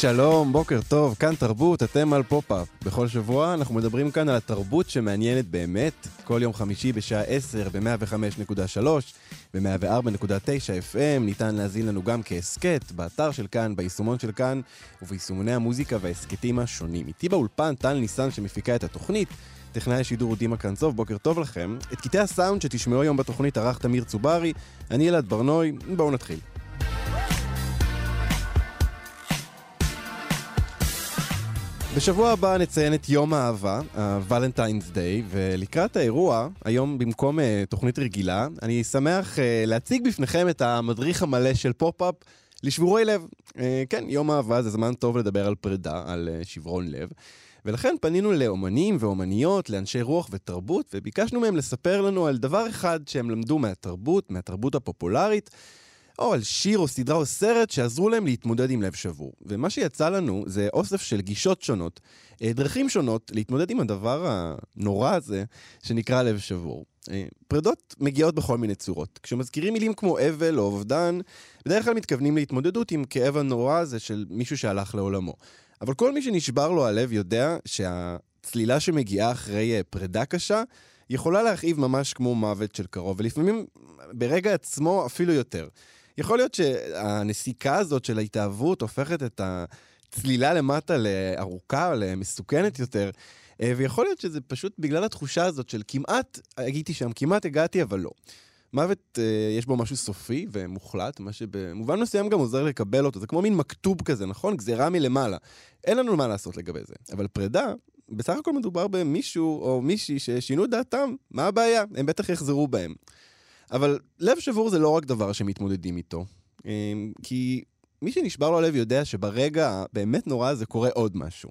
שלום, בוקר טוב, כאן תרבות, אתם על פופ-אפ. בכל שבוע אנחנו מדברים כאן על התרבות שמעניינת באמת. כל יום חמישי בשעה 10 ב-105.3 ב-104.9 FM ניתן להזין לנו גם כהסכת, באתר של כאן, ביישומון של כאן וביישומוני המוזיקה וההסכתים השונים. איתי באולפן טל ניסן שמפיקה את התוכנית. טכנאי השידור הוא דימה קרנצוב, בוקר טוב לכם. את קטעי הסאונד שתשמעו היום בתוכנית ערך תמיר צוברי, אני אלעד ברנוי, בואו נתחיל. בשבוע הבא נציין את יום האהבה, ה-Valentine's Day, ולקראת האירוע, היום במקום אה, תוכנית רגילה, אני שמח אה, להציג בפניכם את המדריך המלא של פופ-אפ לשבורי לב. אה, כן, יום האהבה זה זמן טוב לדבר על פרידה, על אה, שברון לב. ולכן פנינו לאומנים ואומניות, לאנשי רוח ותרבות, וביקשנו מהם לספר לנו על דבר אחד שהם למדו מהתרבות, מהתרבות הפופולרית, או על שיר או סדרה או סרט שעזרו להם להתמודד עם לב שבור. ומה שיצא לנו זה אוסף של גישות שונות, אה, דרכים שונות להתמודד עם הדבר הנורא הזה שנקרא לב שבור. אה, פרדות מגיעות בכל מיני צורות. כשמזכירים מילים כמו אבל או אובדן, בדרך כלל מתכוונים להתמודדות עם כאב הנורא הזה של מישהו שהלך לעולמו. אבל כל מי שנשבר לו הלב יודע שהצלילה שמגיעה אחרי אה, פרידה קשה יכולה להכאיב ממש כמו מוות של קרוב, ולפעמים ברגע עצמו אפילו יותר. יכול להיות שהנסיקה הזאת של ההתאהבות הופכת את הצלילה למטה לארוכה, למסוכנת יותר, אה, ויכול להיות שזה פשוט בגלל התחושה הזאת של כמעט הייתי שם, כמעט הגעתי, אבל לא. מוות, אה, יש בו משהו סופי ומוחלט, מה שבמובן מסוים גם עוזר לקבל אותו. זה כמו מין מכתוב כזה, נכון? גזירה מלמעלה. אין לנו מה לעשות לגבי זה. אבל פרידה, בסך הכל מדובר במישהו או מישהי ששינו דעתם, מה הבעיה? הם בטח יחזרו בהם. אבל לב שבור זה לא רק דבר שמתמודדים איתו. אמ, כי מי שנשבר לו הלב יודע שברגע הבאמת נורא הזה קורה עוד משהו.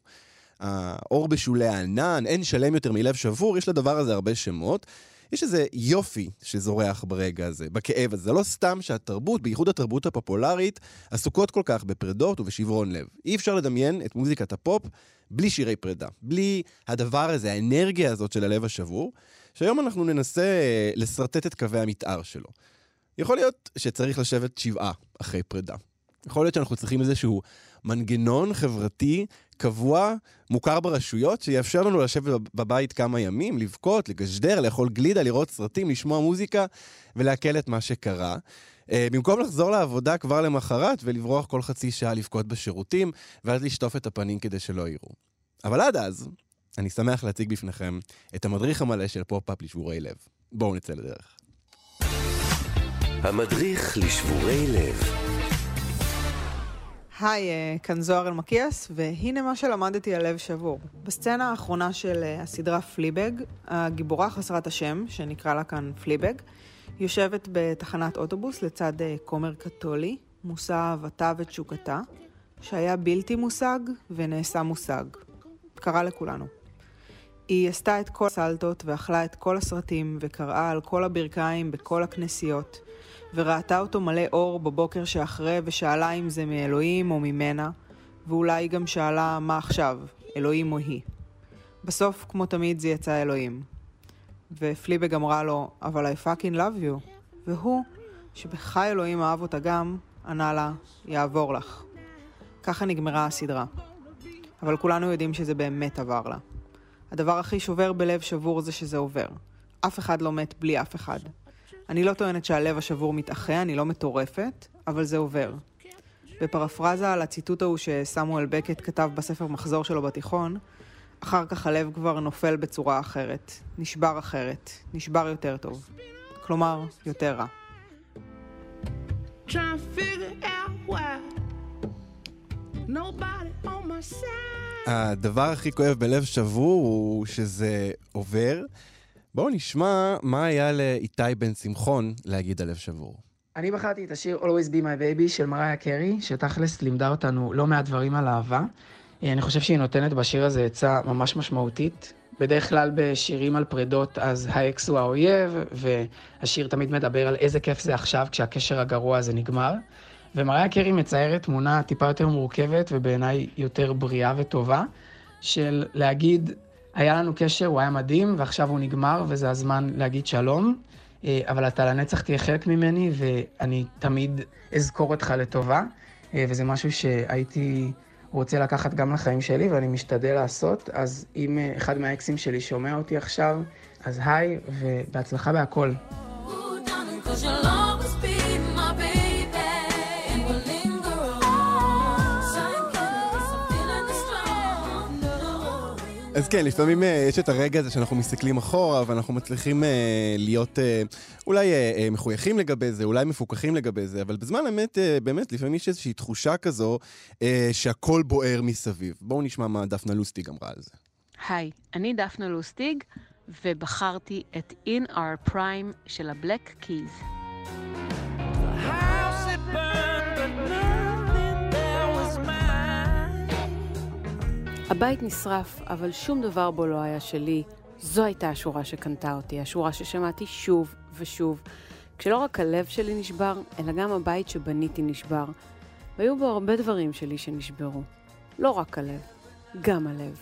האור בשולי הענן, אין שלם יותר מלב שבור, יש לדבר הזה הרבה שמות. יש איזה יופי שזורח ברגע הזה, בכאב הזה. זה לא סתם שהתרבות, בייחוד התרבות הפופולרית, עסוקות כל כך בפרדות ובשברון לב. אי אפשר לדמיין את מוזיקת הפופ בלי שירי פרידה. בלי הדבר הזה, האנרגיה הזאת של הלב השבור. שהיום אנחנו ננסה אה, לשרטט את קווי המתאר שלו. יכול להיות שצריך לשבת שבעה אחרי פרידה. יכול להיות שאנחנו צריכים איזשהו מנגנון חברתי קבוע, מוכר ברשויות, שיאפשר לנו לשבת בבית כמה ימים, לבכות, לגשדר, לאכול גלידה, לראות סרטים, לשמוע מוזיקה ולעכל את מה שקרה. אה, במקום לחזור לעבודה כבר למחרת ולברוח כל חצי שעה לבכות בשירותים, ואז לשטוף את הפנים כדי שלא יראו. אבל עד אז, אני שמח להציג בפניכם את המדריך המלא של פופ-אפ לשבורי לב. בואו נצא לדרך. המדריך לשבורי לב. היי, אה, כאן זוהר אלמקיאס, והנה מה שלמדתי על לב שבור. בסצנה האחרונה של אה, הסדרה פליבג, הגיבורה חסרת השם, שנקרא לה כאן פליבג, יושבת בתחנת אוטובוס לצד אה, כומר קתולי, מושא אהבתה ותשוקתה, שהיה בלתי מושג ונעשה מושג. קרה לכולנו. היא עשתה את כל הסלטות ואכלה את כל הסרטים וקראה על כל הברכיים בכל הכנסיות וראתה אותו מלא אור בבוקר שאחרי ושאלה אם זה מאלוהים או ממנה ואולי גם שאלה מה עכשיו, אלוהים או היא. בסוף, כמו תמיד, זה יצא אלוהים. ופליבג אמרה לו, אבל I fucking love you. והוא, שבחי אלוהים אהב אותה גם, ענה לה, יעבור לך. ככה נגמרה הסדרה. אבל כולנו יודעים שזה באמת עבר לה. הדבר הכי שובר בלב שבור זה שזה עובר. אף אחד לא מת בלי אף אחד. אני לא טוענת שהלב השבור מתאחה, אני לא מטורפת, אבל זה עובר. בפרפרזה על הציטוט ההוא שסמואל בקט כתב בספר מחזור שלו בתיכון, אחר כך הלב כבר נופל בצורה אחרת, נשבר אחרת, נשבר יותר טוב. כלומר, יותר רע. nobody on my side. הדבר הכי כואב בלב שבור הוא שזה עובר. בואו נשמע מה היה לאיתי בן שמחון להגיד על לב שבור. אני בחרתי את השיר Always Be My Baby של מריה קרי, שתכלס לימדה אותנו לא מעט דברים על אהבה. אה, אני חושב שהיא נותנת בשיר הזה עצה ממש משמעותית. בדרך כלל בשירים על פרדות, אז האקס הוא האויב, והשיר תמיד מדבר על איזה כיף זה עכשיו כשהקשר הגרוע הזה נגמר. ומריה קרי מציירת תמונה טיפה יותר מורכבת, ובעיניי יותר בריאה וטובה, של להגיד, היה לנו קשר, הוא היה מדהים, ועכשיו הוא נגמר, וזה הזמן להגיד שלום. אה, אבל אתה לנצח תהיה חלק ממני, ואני תמיד אזכור אותך לטובה, אה, וזה משהו שהייתי רוצה לקחת גם לחיים שלי, ואני משתדל לעשות. אז אם אה, אחד מהאקסים שלי שומע אותי עכשיו, אז היי, ובהצלחה בהכל. אז כן, לפעמים אה, יש את הרגע הזה שאנחנו מסתכלים אחורה, ואנחנו מצליחים אה, להיות אה, אולי מחויכים לגבי זה, אולי מפוקחים לגבי זה, אבל בזמן אמת, באמת, לפעמים יש איזושהי תחושה כזו שהכל בוער מסביב. בואו נשמע מה דפנה לוסטיג אמרה על זה. היי, אני דפנה לוסטיג, ובחרתי את In Our Prime של הבלק קיז. הבית נשרף, אבל שום דבר בו לא היה שלי. זו הייתה השורה שקנתה אותי, השורה ששמעתי שוב ושוב. כשלא רק הלב שלי נשבר, אלא גם הבית שבניתי נשבר. והיו בו הרבה דברים שלי שנשברו. לא רק הלב, גם הלב.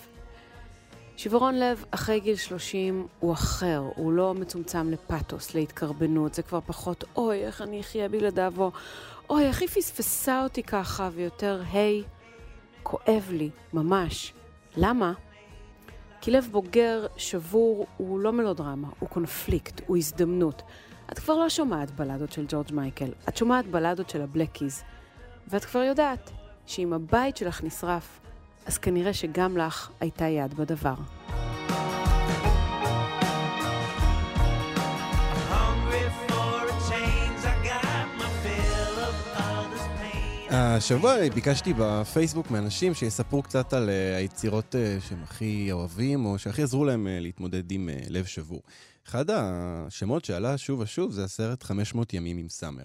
שברון לב אחרי גיל 30 הוא אחר, הוא לא מצומצם לפתוס, להתקרבנות, זה כבר פחות אוי, איך אני אחיה בלעדיו, או אוי, איך היא פספסה אותי ככה, ויותר היי, כואב לי, ממש. למה? כי לב בוגר, שבור, הוא לא מלודרמה, הוא קונפליקט, הוא הזדמנות. את כבר לא שומעת בלדות של ג'ורג' מייקל, את שומעת בלדות של הבלקיז, ואת כבר יודעת שאם הבית שלך נשרף, אז כנראה שגם לך הייתה יד בדבר. השבוע ביקשתי בפייסבוק מאנשים שיספרו קצת על אה, היצירות אה, שהם הכי אוהבים, או שהכי עזרו להם אה, להתמודד עם לב שבור. אחד השמות שעלה שוב ושוב זה הסרט 500 ימים עם סאמר.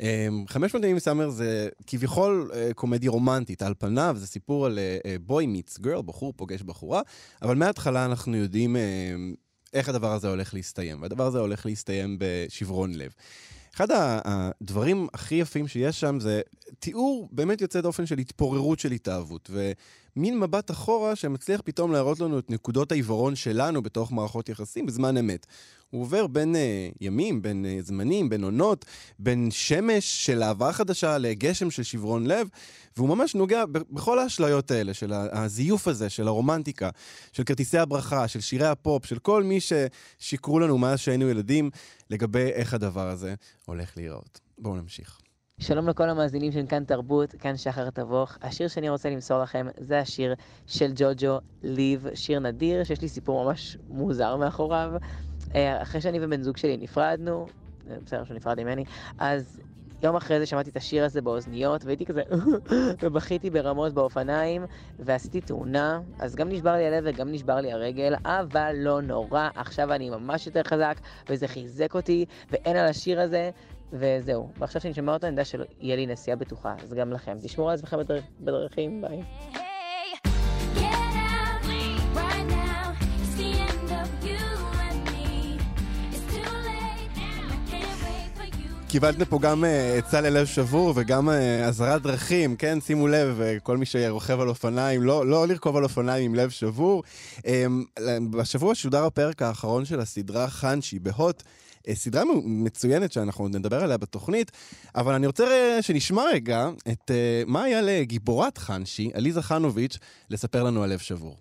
אה, 500 ימים עם סאמר זה כביכול קומדיה רומנטית, על פניו זה סיפור על בוי מיטס גרל, בחור פוגש בחורה, אבל מההתחלה אנחנו יודעים איך הדבר הזה הולך להסתיים, והדבר הזה הולך להסתיים בשברון לב. אחד הדברים הכי יפים שיש שם זה תיאור באמת יוצא דופן של התפוררות של התאהבות, ומין מבט אחורה שמצליח פתאום להראות לנו את נקודות העיוורון שלנו בתוך מערכות יחסים בזמן אמת. הוא עובר בין uh, ימים, בין uh, זמנים, בין עונות, בין שמש של אהבה חדשה לגשם של שברון לב, והוא ממש נוגע בכל האשליות האלה, של הזיוף הזה, של הרומנטיקה, של כרטיסי הברכה, של שירי הפופ, של כל מי ששיקרו לנו מאז שהיינו ילדים, לגבי איך הדבר הזה הולך להיראות. בואו נמשיך. שלום לכל המאזינים של כאן תרבות, כאן שחר תבוך. השיר שאני רוצה למסור לכם זה השיר של ג'וג'ו ליב, שיר נדיר, שיש לי סיפור ממש מוזר מאחוריו. אה, אחרי שאני ובן זוג שלי נפרדנו, אה, בסדר שהוא נפרד ממני, אז יום אחרי זה שמעתי את השיר הזה באוזניות, והייתי כזה, ובכיתי ברמות באופניים, ועשיתי תאונה, אז גם נשבר לי הלב וגם נשבר לי הרגל, אבל לא נורא, עכשיו אני ממש יותר חזק, וזה חיזק אותי, ואין על השיר הזה, וזהו. ועכשיו שאני שומע אותו, אני יודע שיהיה לי נסיעה בטוחה, אז גם לכם. תשמרו על עצמכם בדרכ... בדרכים, ביי. קיבלתם פה גם אה, עצה ללב שבור וגם אה, אזהרת דרכים, כן? שימו לב, אה, כל מי שרוכב על אופניים, לא, לא לרכוב על אופניים עם לב שבור. אה, בשבוע שודר הפרק האחרון של הסדרה חנשי בהוט. אה, סדרה מצוינת שאנחנו עוד נדבר עליה בתוכנית, אבל אני רוצה אה, שנשמע רגע את אה, מה היה לגיבורת חנשי, עליזה חנוביץ', לספר לנו על לב שבור.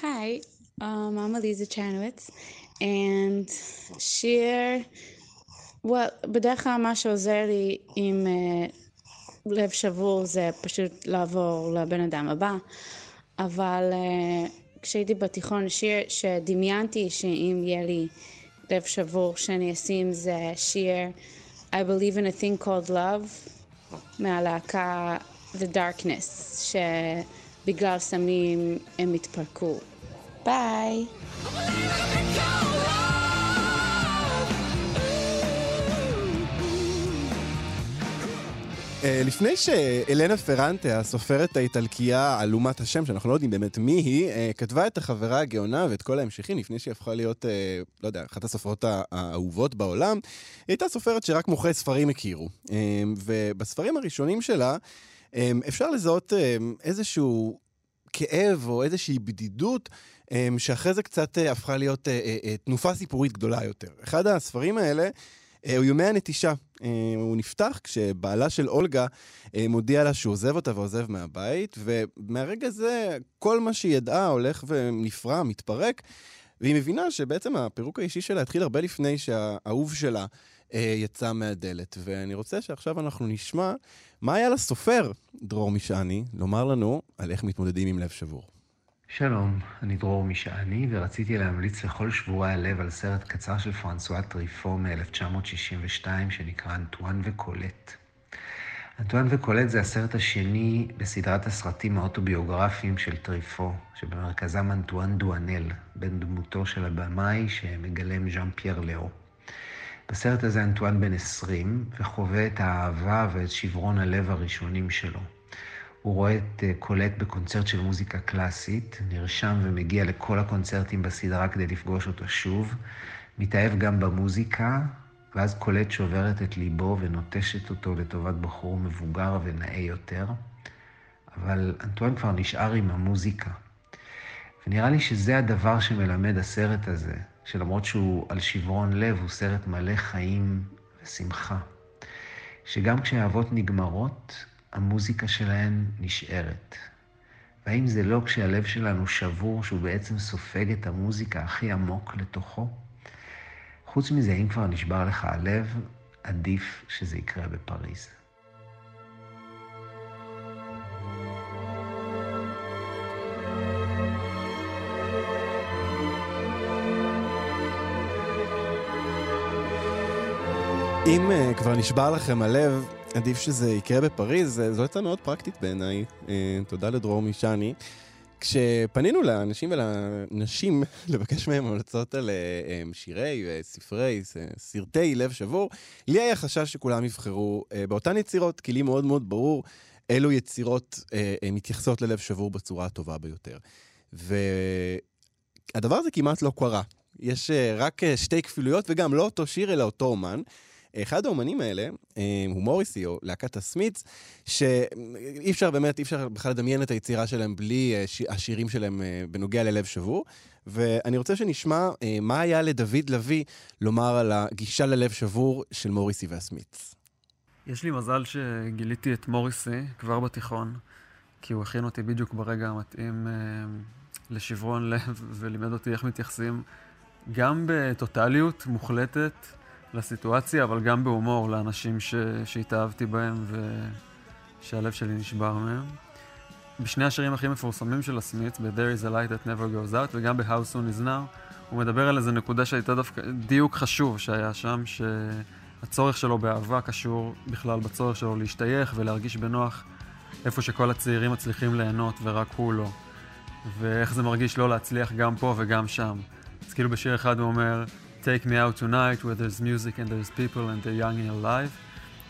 Hi, um, I'm Aliza Chanowitz, and שיר, well, בדרך כלל מה שעוזר לי עם לב שבור זה פשוט לעבור לבן אדם הבא, אבל כשהייתי בתיכון, שיר שדמיינתי שאם יהיה לי לב שבור שאני אשים זה שיר I believe in a thing called love מהלהקה The Darkness, שבגלל סמים הם התפרקו. ביי! לפני שאלנה פרנטה, הסופרת האיטלקייה עלומת השם, שאנחנו לא יודעים באמת מי היא, אה, כתבה את החברה הגאונה ואת כל ההמשכים לפני שהיא הפכה להיות, אה, לא יודע, אחת הסופרות הא- האהובות בעולם. היא הייתה סופרת שרק מוכרי ספרים הכירו. אה, ובספרים הראשונים שלה, אה, אפשר לזהות אה, איזשהו כאב או איזושהי בדידות. אה, שאחרי זה קצת אה, הפכה להיות אה, אה, אה, תנופה סיפורית גדולה יותר. אחד הספרים האלה אה, הוא יומי הנטישה. אה, הוא נפתח כשבעלה של אולגה אה, מודיע לה שהוא עוזב אותה ועוזב מהבית, ומהרגע זה כל מה שהיא ידעה הולך ונפרע, מתפרק, והיא מבינה שבעצם הפירוק האישי שלה התחיל הרבה לפני שהאהוב שלה אה, יצא מהדלת. ואני רוצה שעכשיו אנחנו נשמע מה היה לסופר, דרור משעני, לומר לנו על איך מתמודדים עם לב שבור. שלום, אני דרור משעני, ורציתי להמליץ לכל שבורי הלב על סרט קצר של פרנסואה טריפו מ-1962, שנקרא אנטואן וקולט. אנטואן וקולט זה הסרט השני בסדרת הסרטים האוטוביוגרפיים של טריפו, שבמרכזם אנטואן דואנל, בן דמותו של הבמאי שמגלם ז'אן פייר לאו. בסרט הזה אנטואן בן 20, וחווה את האהבה ואת שברון הלב הראשונים שלו. הוא רואה את אה, קולט בקונצרט של מוזיקה קלאסית, נרשם ומגיע לכל הקונצרטים בסדרה כדי לפגוש אותה שוב, מתאהב גם במוזיקה, ואז קולט שוברת את ליבו ונוטשת אותו לטובת בחור מבוגר ונאה יותר. אבל אנטואן כבר נשאר עם המוזיקה. ונראה לי שזה הדבר שמלמד הסרט הזה, שלמרות שהוא על שברון לב, הוא סרט מלא חיים ושמחה. שגם כשהאהבות נגמרות, המוזיקה שלהן נשארת. והאם זה לא כשהלב שלנו שבור, שהוא בעצם סופג את המוזיקה הכי עמוק לתוכו? חוץ מזה, אם כבר נשבר לך הלב, עדיף שזה יקרה בפריז. אם uh, כבר נשבר לכם הלב, עדיף שזה יקרה בפריז, אה, זו עצה מאוד פרקטית בעיניי. Uh, תודה לדרור משני. כשפנינו לאנשים ולנשים לבקש מהם המלצות על uh, um, שירי וספרי, סרטי לב שבור, לי היה חשש שכולם יבחרו באותן יצירות, כי לי מאוד מאוד ברור אילו יצירות מתייחסות ללב שבור בצורה הטובה ביותר. והדבר הזה כמעט לא קרה. יש רק שתי כפילויות, וגם לא אותו שיר, אלא אותו אומן. אחד האומנים האלה אה, הוא מוריסי, או להקת הסמיץ, שאי אפשר באמת, אי אפשר בכלל לדמיין את היצירה שלהם בלי אה. השירים שלהם אה, בנוגע ללב שבור. ואני רוצה שנשמע מה היה לדוד לביא לומר על הגישה ללב שבור של מוריסי והסמיץ. יש לי מזל שגיליתי את מוריסי כבר בתיכון, כי הוא הכין אותי בדיוק ברגע המתאים לשברון לב ולימד אותי איך מתייחסים גם בטוטליות מוחלטת לסיטואציה, אבל גם בהומור לאנשים ש... שהתאהבתי בהם ושהלב שלי נשבר מהם. בשני השירים הכי מפורסמים של הסמיץ, ב-There is a light that never goes out וגם ב-How soon is now, הוא מדבר על איזה נקודה שהייתה דווקא דיוק חשוב שהיה שם, שהצורך שלו באהבה קשור בכלל בצורך שלו להשתייך ולהרגיש בנוח איפה שכל הצעירים מצליחים ליהנות ורק הוא לא. ואיך זה מרגיש לא להצליח גם פה וגם שם. אז כאילו בשיר אחד הוא אומר, Take me out tonight where there's music and there's people and they're young and alive.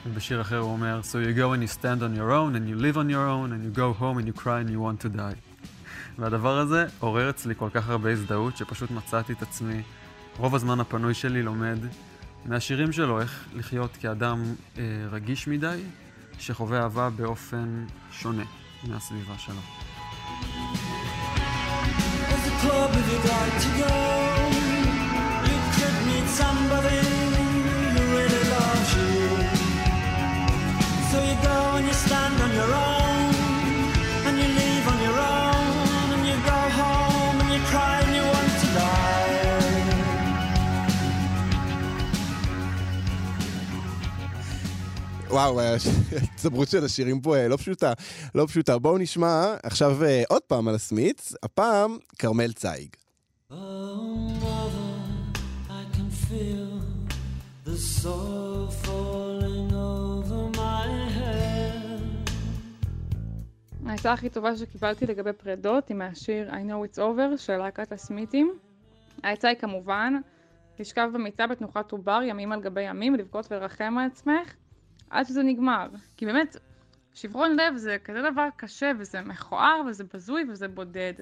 ובשיר אחר הוא אומר, So you go and you stand on your own and you live on your own and you go home and you cry and you want to die. והדבר הזה עורר אצלי כל כך הרבה הזדהות, שפשוט מצאתי את עצמי, רוב הזמן הפנוי שלי לומד מהשירים שלו איך לחיות כאדם אה, רגיש מדי, שחווה אהבה באופן שונה מהסביבה שלו. Club if you'd like to go. Somebody who really loves you. So you go and you stand on your own, and you leave on your own, and you go home and you cry and you want to die. וואו, ההצטברות של השירים פה אה, לא פשוטה, לא פשוטה. בואו נשמע עכשיו אה, עוד פעם על הסמיץ, הפעם כרמל צייג. Oh, feel the soil falling over my head. העצה הכי טובה שקיבלתי לגבי פרדות היא מהשיר I know it's over של להקת הסמיתים. העצה היא כמובן לשכב במיטה בתנוחת עובר ימים על גבי ימים, לבכות ולרחם על עצמך עד שזה נגמר. כי באמת, שברון לב זה כזה דבר קשה וזה מכוער וזה בזוי וזה בודד.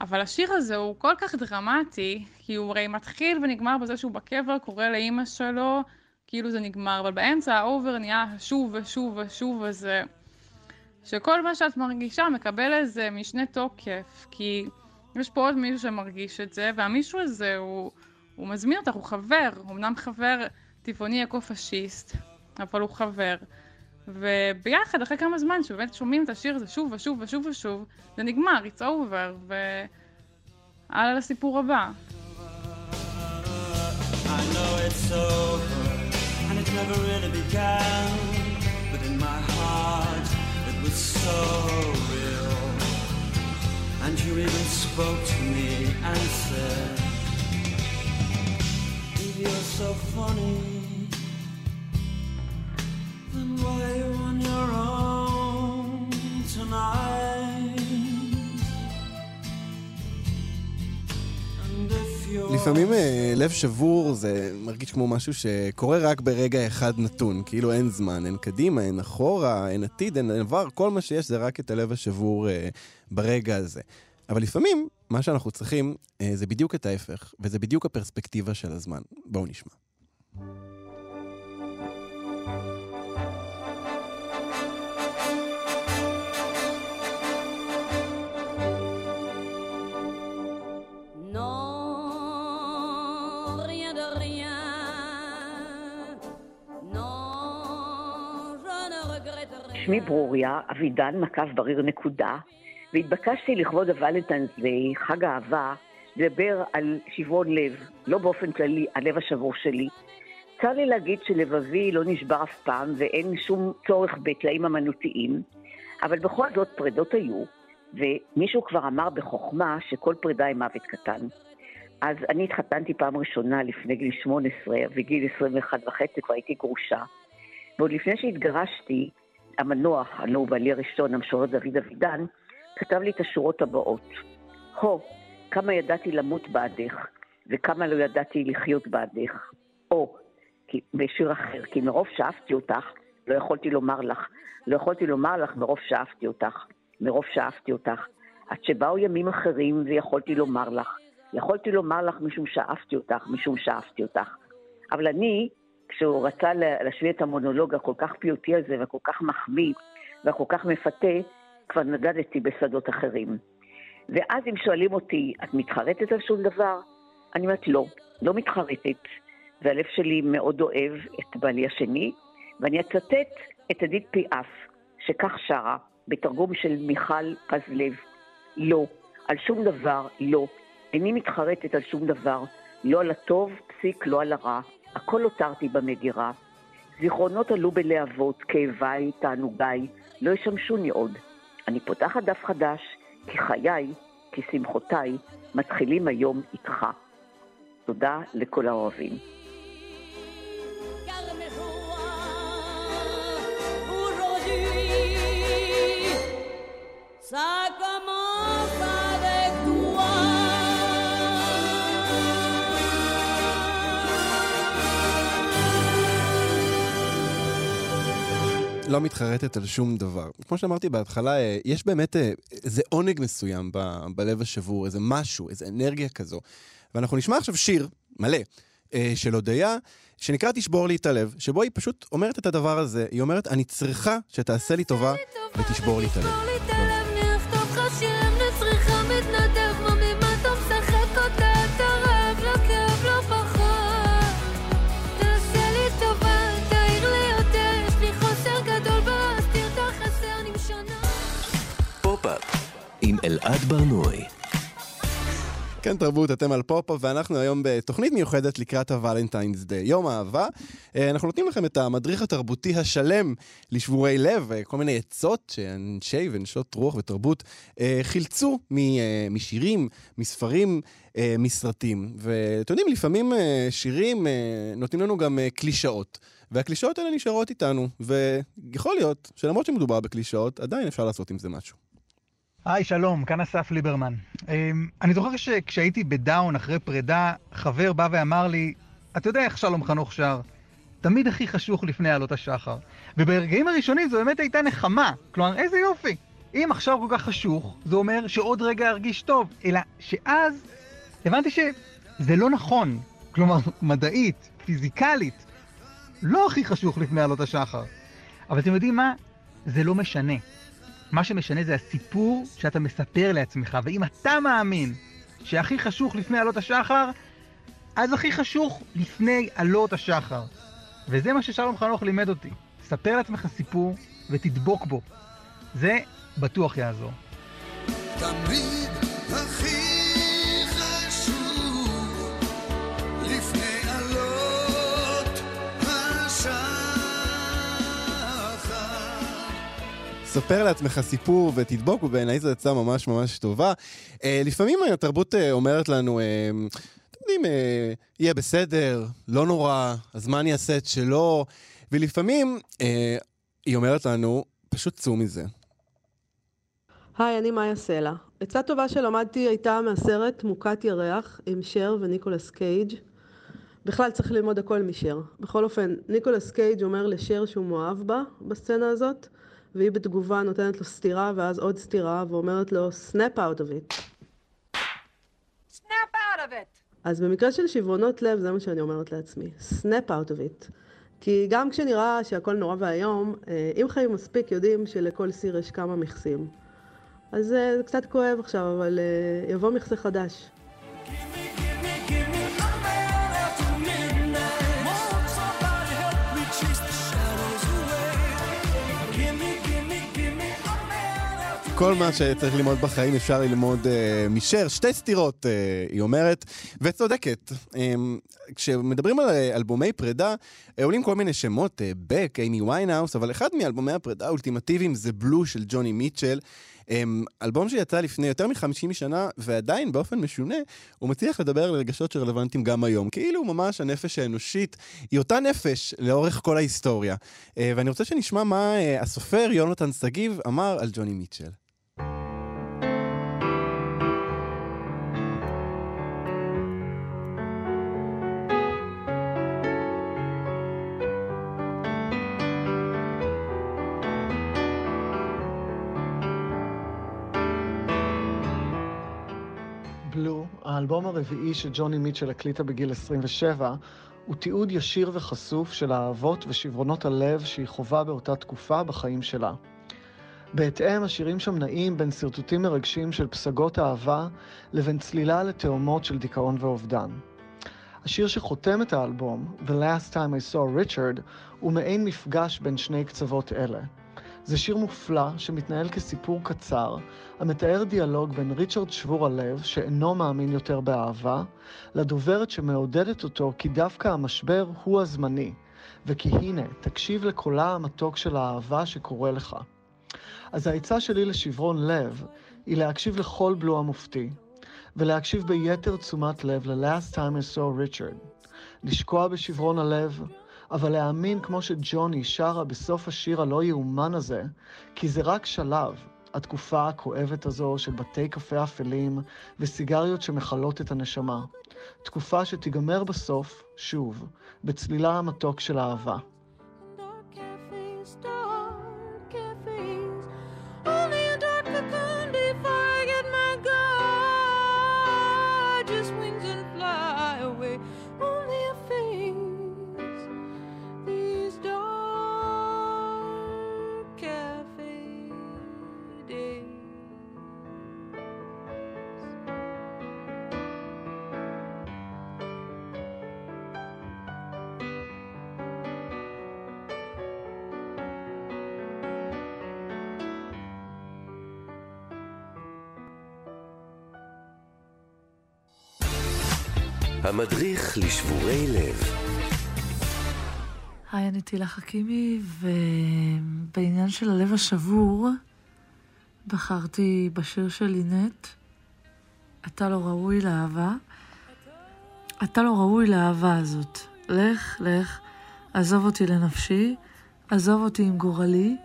אבל השיר הזה הוא כל כך דרמטי, כי הוא הרי מתחיל ונגמר בזה שהוא בקבר קורא לאימא שלו, כאילו זה נגמר, אבל באמצע ה over נהיה שוב ושוב ושוב וזה... שכל מה שאת מרגישה מקבל איזה משנה תוקף, כי יש פה עוד מישהו שמרגיש את זה, והמישהו הזה הוא, הוא מזמין אותך, הוא חבר, אמנם חבר טבעוני אקו-פשיסט, אבל הוא חבר. וביחד, אחרי כמה זמן, שבאמת שומעים את השיר הזה שוב ושוב ושוב ושוב, זה נגמר, it's over, והלאה לסיפור הבא. You're so funny, לפעמים אה, לב שבור זה מרגיש כמו משהו שקורה רק ברגע אחד נתון, כאילו אין זמן, אין קדימה, אין אחורה, אין עתיד, אין עבר, כל מה שיש זה רק את הלב השבור אה, ברגע הזה. אבל לפעמים, מה שאנחנו צריכים אה, זה בדיוק את ההפך, וזה בדיוק הפרספקטיבה של הזמן. בואו נשמע. שמי ברוריה, אבידן מקף בריר נקודה, והתבקשתי לכבוד הוולנטיינס דיי, חג האהבה, לדבר על שברון לב, לא באופן כללי, הלב השבור שלי. צר לי להגיד שלבבי לא נשבר אף פעם ואין שום צורך בטלאים אמנותיים, אבל בכל זאת פרדות היו, ומישהו כבר אמר בחוכמה שכל פרידה היא מוות קטן. אז אני התחתנתי פעם ראשונה לפני גיל 18, וגיל 21 וחצי כבר הייתי גרושה. ועוד לפני שהתגרשתי, המנוח, הלוא בעלי הראשון, המשורר דוד אבידן, כתב לי את השורות הבאות: הו, כמה ידעתי למות בעדך, וכמה לא ידעתי לחיות בעדך. או, בשיר אחר, כי מרוב שאהבתי אותך, לא יכולתי לומר לך. לא יכולתי לומר לך מרוב שאהבתי אותך. מרוב שאהבתי אותך. עד שבאו ימים אחרים ויכולתי לומר לך. יכולתי לומר לך משום שאהבתי אותך, משום שאהבתי אותך. אבל אני, כשהוא רצה לה- להשמיע את המונולוג הכל כך פיוטי הזה והכל כך מחמיא והכל כך מפתה, כבר נגדתי בשדות אחרים. ואז אם שואלים אותי, את מתחרטת על שום דבר? אני אומרת, לא, לא מתחרטת. והלב שלי מאוד אוהב את בעלי השני, ואני אצטט את עדית פיאף, שכך שרה, בתרגום של מיכל פזלב, לא, על שום דבר, לא. איני מתחרטת על שום דבר, לא על הטוב, פסיק, לא על הרע. הכל הותרתי במגירה. זיכרונות עלו בלהבות, כאביי, תענוגיי, לא ישמשוני עוד. אני פותחת דף חדש, כי חיי, כי שמחותיי, מתחילים היום איתך. תודה לכל האוהבים. Ça commence לא מתחרטת על שום דבר. כמו שאמרתי בהתחלה, אה, יש באמת אה, איזה עונג מסוים ב- בלב השבור, איזה משהו, איזה אנרגיה כזו. ואנחנו נשמע עכשיו שיר מלא אה, של הודיה, שנקרא תשבור לי את הלב, שבו היא פשוט אומרת את הדבר הזה. היא אומרת, אני צריכה שתעשה לי טובה ותשבור לי את הלב. אלעד ברנועי. כן, תרבות, אתם על פופ ואנחנו היום בתוכנית מיוחדת לקראת הוולנטיינס דיי, יום האהבה. אה, אנחנו נותנים לכם את המדריך התרבותי השלם לשבורי לב, אה, כל מיני עצות שאנשי ונשות רוח ותרבות אה, חילצו משירים, מספרים, מסרטים. ואתם יודעים, לפעמים שירים נותנים לנו גם קלישאות. והקלישאות האלה נשארות איתנו, ויכול להיות שלמרות שמדובר בקלישאות, עדיין אפשר לעשות עם זה משהו. היי, שלום, כאן אסף ליברמן. אמ, אני זוכר שכשהייתי בדאון אחרי פרידה, חבר בא ואמר לי, אתה יודע איך שלום חנוך שר? תמיד הכי חשוך לפני עלות השחר. וברגעים הראשונים זו באמת הייתה נחמה. כלומר, איזה יופי. אם עכשיו כל כך חשוך, זה אומר שעוד רגע ארגיש טוב. אלא שאז הבנתי שזה לא נכון. כלומר, מדעית, פיזיקלית, לא הכי חשוך לפני עלות השחר. אבל אתם יודעים מה? זה לא משנה. מה שמשנה זה הסיפור שאתה מספר לעצמך, ואם אתה מאמין שהכי חשוך לפני עלות השחר, אז הכי חשוך לפני עלות השחר. וזה מה ששלום חנוך לימד אותי. ספר לעצמך סיפור ותדבוק בו. זה בטוח יעזור. תמיד הכי ספר לעצמך סיפור ותדבוק, ובעיניי זו עצה ממש ממש טובה. אה, לפעמים התרבות אה, אומרת לנו, אה, אתם יודעים, יהיה בסדר, לא נורא, הזמן יעשה את שלו, ולפעמים היא אומרת לנו, פשוט צאו מזה. היי, אני מאיה סלע. עצה טובה שלמדתי הייתה מהסרט מוכת ירח עם שר וניקולס קייג'. בכלל צריך ללמוד הכל משר. בכל אופן, ניקולס קייג' אומר לשר שהוא מאוהב בה בסצנה הזאת, והיא בתגובה נותנת לו סטירה ואז עוד סטירה ואומרת לו snap out of it. Snap out of it! אז במקרה של שברונות לב זה מה שאני אומרת לעצמי, snap out of it. כי גם כשנראה שהכל נורא ואיום, אה, אם חיים מספיק יודעים שלכל סיר יש כמה מכסים. אז אה, זה קצת כואב עכשיו, אבל אה, יבוא מכסה חדש. כל מה שצריך ללמוד בחיים אפשר ללמוד אה, מ-Cher, שתי סתירות, אה, היא אומרת, וצודקת. אמ, כשמדברים על אה, אלבומי פרידה, אה, עולים כל מיני שמות, בק, איימי ויינהאוס, אבל אחד מאלבומי הפרידה האולטימטיביים זה Blue של ג'וני מיטשל. אמ, אלבום שיצא לפני יותר מ-50 שנה, ועדיין באופן משונה, הוא מצליח לדבר על רגשות שרלוונטיים גם היום. כאילו ממש הנפש האנושית היא אותה נפש לאורך כל ההיסטוריה. אה, ואני רוצה שנשמע מה אה, הסופר יונתן שגיב אמר על ג'וני מיטשל. האלבום הרביעי שג'וני מיטשל הקליטה בגיל 27, הוא תיעוד ישיר וחשוף של האהבות ושברונות הלב שהיא חווה באותה תקופה בחיים שלה. בהתאם, השירים שם נעים בין שרטוטים מרגשים של פסגות אהבה לבין צלילה לתאומות של דיכאון ואובדן. השיר שחותם את האלבום, The Last Time I Saw Richard, הוא מעין מפגש בין שני קצוות אלה. זה שיר מופלא שמתנהל כסיפור קצר, המתאר דיאלוג בין ריצ'רד שבור הלב, שאינו מאמין יותר באהבה, לדוברת שמעודדת אותו כי דווקא המשבר הוא הזמני, וכי הנה, תקשיב לקולה המתוק של האהבה שקורא לך. אז העצה שלי לשברון לב היא להקשיב לכל בלו המופתי, ולהקשיב ביתר תשומת לב ל-Last Time I Saw Richard. לשקוע בשברון הלב, אבל להאמין כמו שג'וני שרה בסוף השיר הלא יאומן הזה, כי זה רק שלב, התקופה הכואבת הזו של בתי קפה אפלים וסיגריות שמכלות את הנשמה. תקופה שתיגמר בסוף, שוב, בצלילה המתוק של האהבה. המדריך לשבורי לב. היי, אני תהילה חכימי, ובעניין של הלב השבור, בחרתי בשיר של לינט, אתה לא ראוי לאהבה. אתה לא ראוי לאהבה הזאת. לך, לך, עזוב אותי לנפשי, עזוב אותי עם גורלי.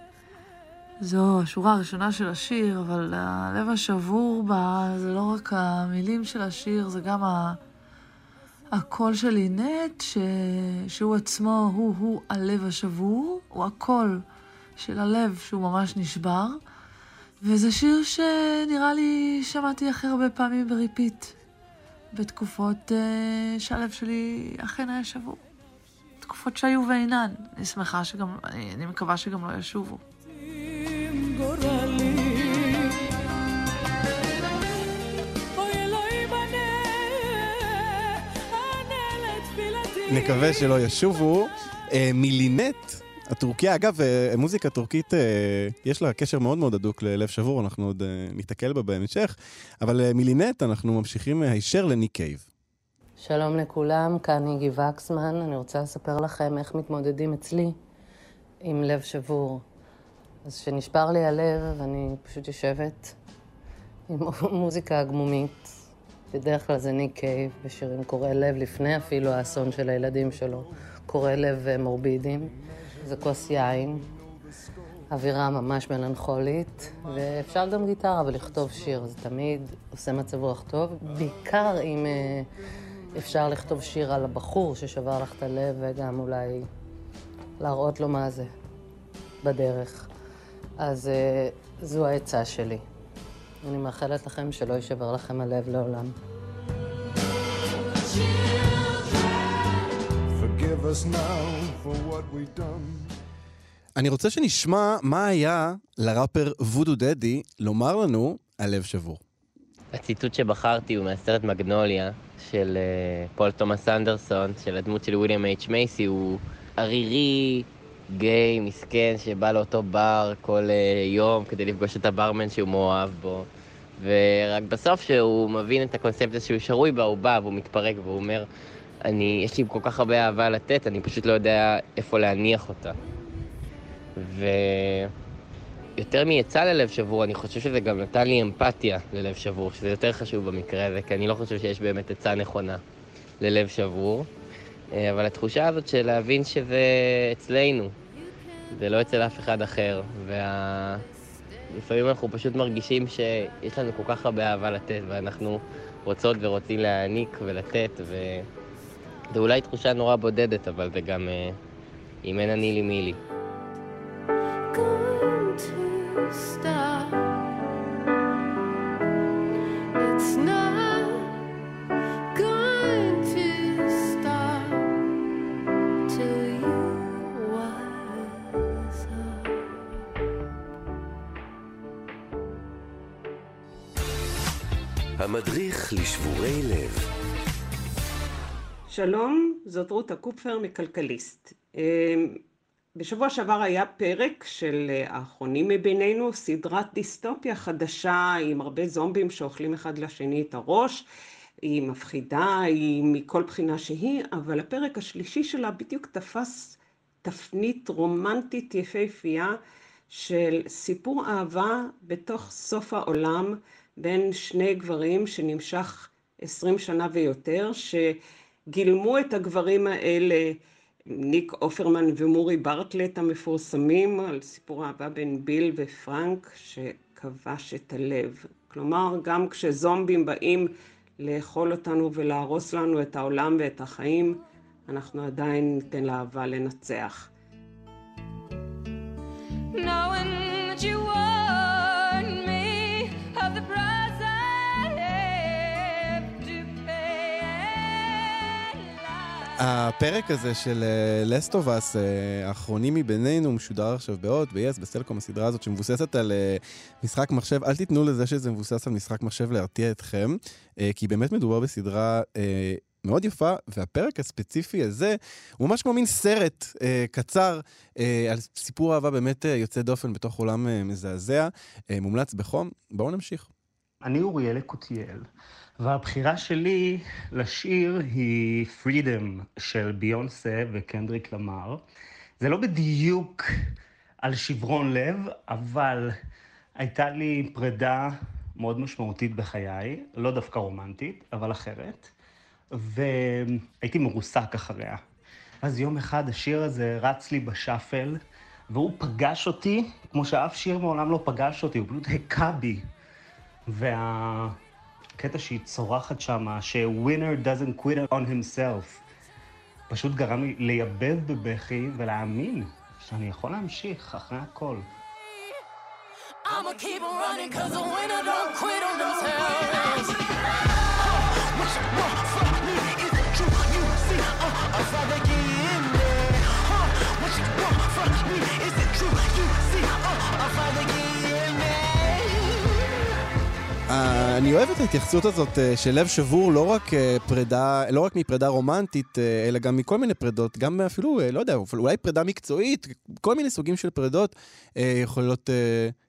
זו השורה הראשונה של השיר, אבל הלב השבור בה זה לא רק המילים של השיר, זה גם ה... הקול של לינט, ש... שהוא עצמו, הוא-הוא הלב השבור, הוא הקול של הלב שהוא ממש נשבר. וזה שיר שנראה לי שמעתי הכי הרבה פעמים ב-repeat, בתקופות אה, שהלב שלי אכן היה שבור. תקופות שהיו ואינן. אני שמחה שגם, אני, אני מקווה שגם לא ישובו. נקווה שלא ישובו. אה, מלינט, הטורקיה, אגב, אה, מוזיקה טורקית, אה, יש לה קשר מאוד מאוד הדוק ללב שבור, אנחנו עוד ניתקל בה בהמשך, אבל מלינט אנחנו ממשיכים הישר לניק קייב. שלום לכולם, כאן איגי וקסמן. אני רוצה לספר לכם איך מתמודדים אצלי עם לב שבור. אז כשנשבר לי הלב, אני פשוט יושבת עם מוזיקה הגמומית. בדרך כלל זה ניק קייב, בשירים קורעי לב, לפני אפילו האסון של הילדים שלו. קורעי לב מורבידים. זה כוס יין, אווירה ממש מלנכולית, ואפשר גם גיטרה ולכתוב שיר, זה תמיד עושה מצב רוח טוב, בעיקר אם אה, אפשר לכתוב שיר על הבחור ששבר לך את הלב, וגם אולי להראות לו מה זה בדרך. אז אה, זו העצה שלי. אני מאחלת לכם שלא יישבר לכם הלב לעולם. אני רוצה שנשמע מה היה לראפר וודו דדי לומר לנו על לב שבור. הציטוט שבחרתי הוא מהסרט מגנוליה של uh, פול תומאס אנדרסון, של הדמות של וויליאם אייץ' מייסי, הוא ערירי, גיי, מסכן, שבא לאותו בר כל uh, יום כדי לפגוש את הברמן שהוא מאוהב בו. ורק בסוף שהוא מבין את הקונספציה שהוא שרוי בה, הוא בא והוא מתפרק והוא אומר, אני, יש לי כל כך הרבה אהבה לתת, אני פשוט לא יודע איפה להניח אותה. ויותר מעצה ללב שבור, אני חושב שזה גם נתן לי אמפתיה ללב שבור, שזה יותר חשוב במקרה הזה, כי אני לא חושב שיש באמת עצה נכונה ללב שבור. אבל התחושה הזאת של להבין שזה אצלנו, זה לא אצל אף אחד אחר. וה... לפעמים אנחנו פשוט מרגישים שיש לנו כל כך הרבה אהבה לתת, ואנחנו רוצות ורוצים להעניק ולתת, ו... זו אולי תחושה נורא בודדת, אבל זה גם אה, אם אין אני לי מי לי. המדריך לשבורי לב. שלום, זאת רותה קופפר מכלכליסט. אמ, בשבוע שעבר היה פרק של אה, האחרונים מבינינו, סדרת דיסטופיה חדשה עם הרבה זומבים שאוכלים אחד לשני את הראש. היא מפחידה, היא מכל בחינה שהיא, אבל הפרק השלישי שלה בדיוק תפס תפנית רומנטית יפהפייה של סיפור אהבה בתוך סוף העולם בין שני גברים שנמשך עשרים שנה ויותר, שגילמו את הגברים האלה ניק אופרמן ומורי ברטלט המפורסמים על סיפור אהבה בין ביל ופרנק שכבש את הלב. כלומר, גם כשזומבים באים לאכול אותנו ולהרוס לנו את העולם ואת החיים, אנחנו עדיין ניתן לאהבה לנצח. Knowing that הפרק הזה של לסטובס, האחרונים מבינינו, משודר עכשיו בהוט, ב-yes, בסלקום, הסדרה הזאת שמבוססת על אה, משחק מחשב. אל תיתנו לזה שזה מבוסס על משחק מחשב להרתיע אתכם, אה, כי באמת מדובר בסדרה אה, מאוד יפה, והפרק הספציפי הזה הוא ממש כמו מין סרט אה, קצר אה, על סיפור אהבה באמת אה, יוצא דופן בתוך עולם אה, מזעזע, אה, מומלץ בחום. בואו נמשיך. אני אוריאל יקותיאל, והבחירה שלי לשיר היא פרידם של ביונסה וקנדריק למר. זה לא בדיוק על שברון לב, אבל הייתה לי פרידה מאוד משמעותית בחיי, לא דווקא רומנטית, אבל אחרת, והייתי מרוסק אחריה. אז יום אחד השיר הזה רץ לי בשאפל, והוא פגש אותי, כמו שאף שיר מעולם לא פגש אותי, הוא פשוט הכה בי. והקטע שהיא צורחת שם, ש-winner doesn't quit on himself, פשוט גרם לי לייבב בבכי ולהאמין שאני יכול להמשיך אחרי הכל. I'ma keep on running cause a winner don't quit on themselves. What you want from me? Is it true? You see, uh, I'd rather get in there. Huh? What you want from me? Is it true? You see, uh, I'd rather get in there. אה, אני אוהב את ההתייחסות הזאת אה, של לב שבור לא רק אה, פרידה, לא רק מפרידה רומנטית, אלא גם מכל מיני פרידות, גם אפילו, לא יודע, אולי פרידה מקצועית, כל מיני סוגים של פרידות יכולות,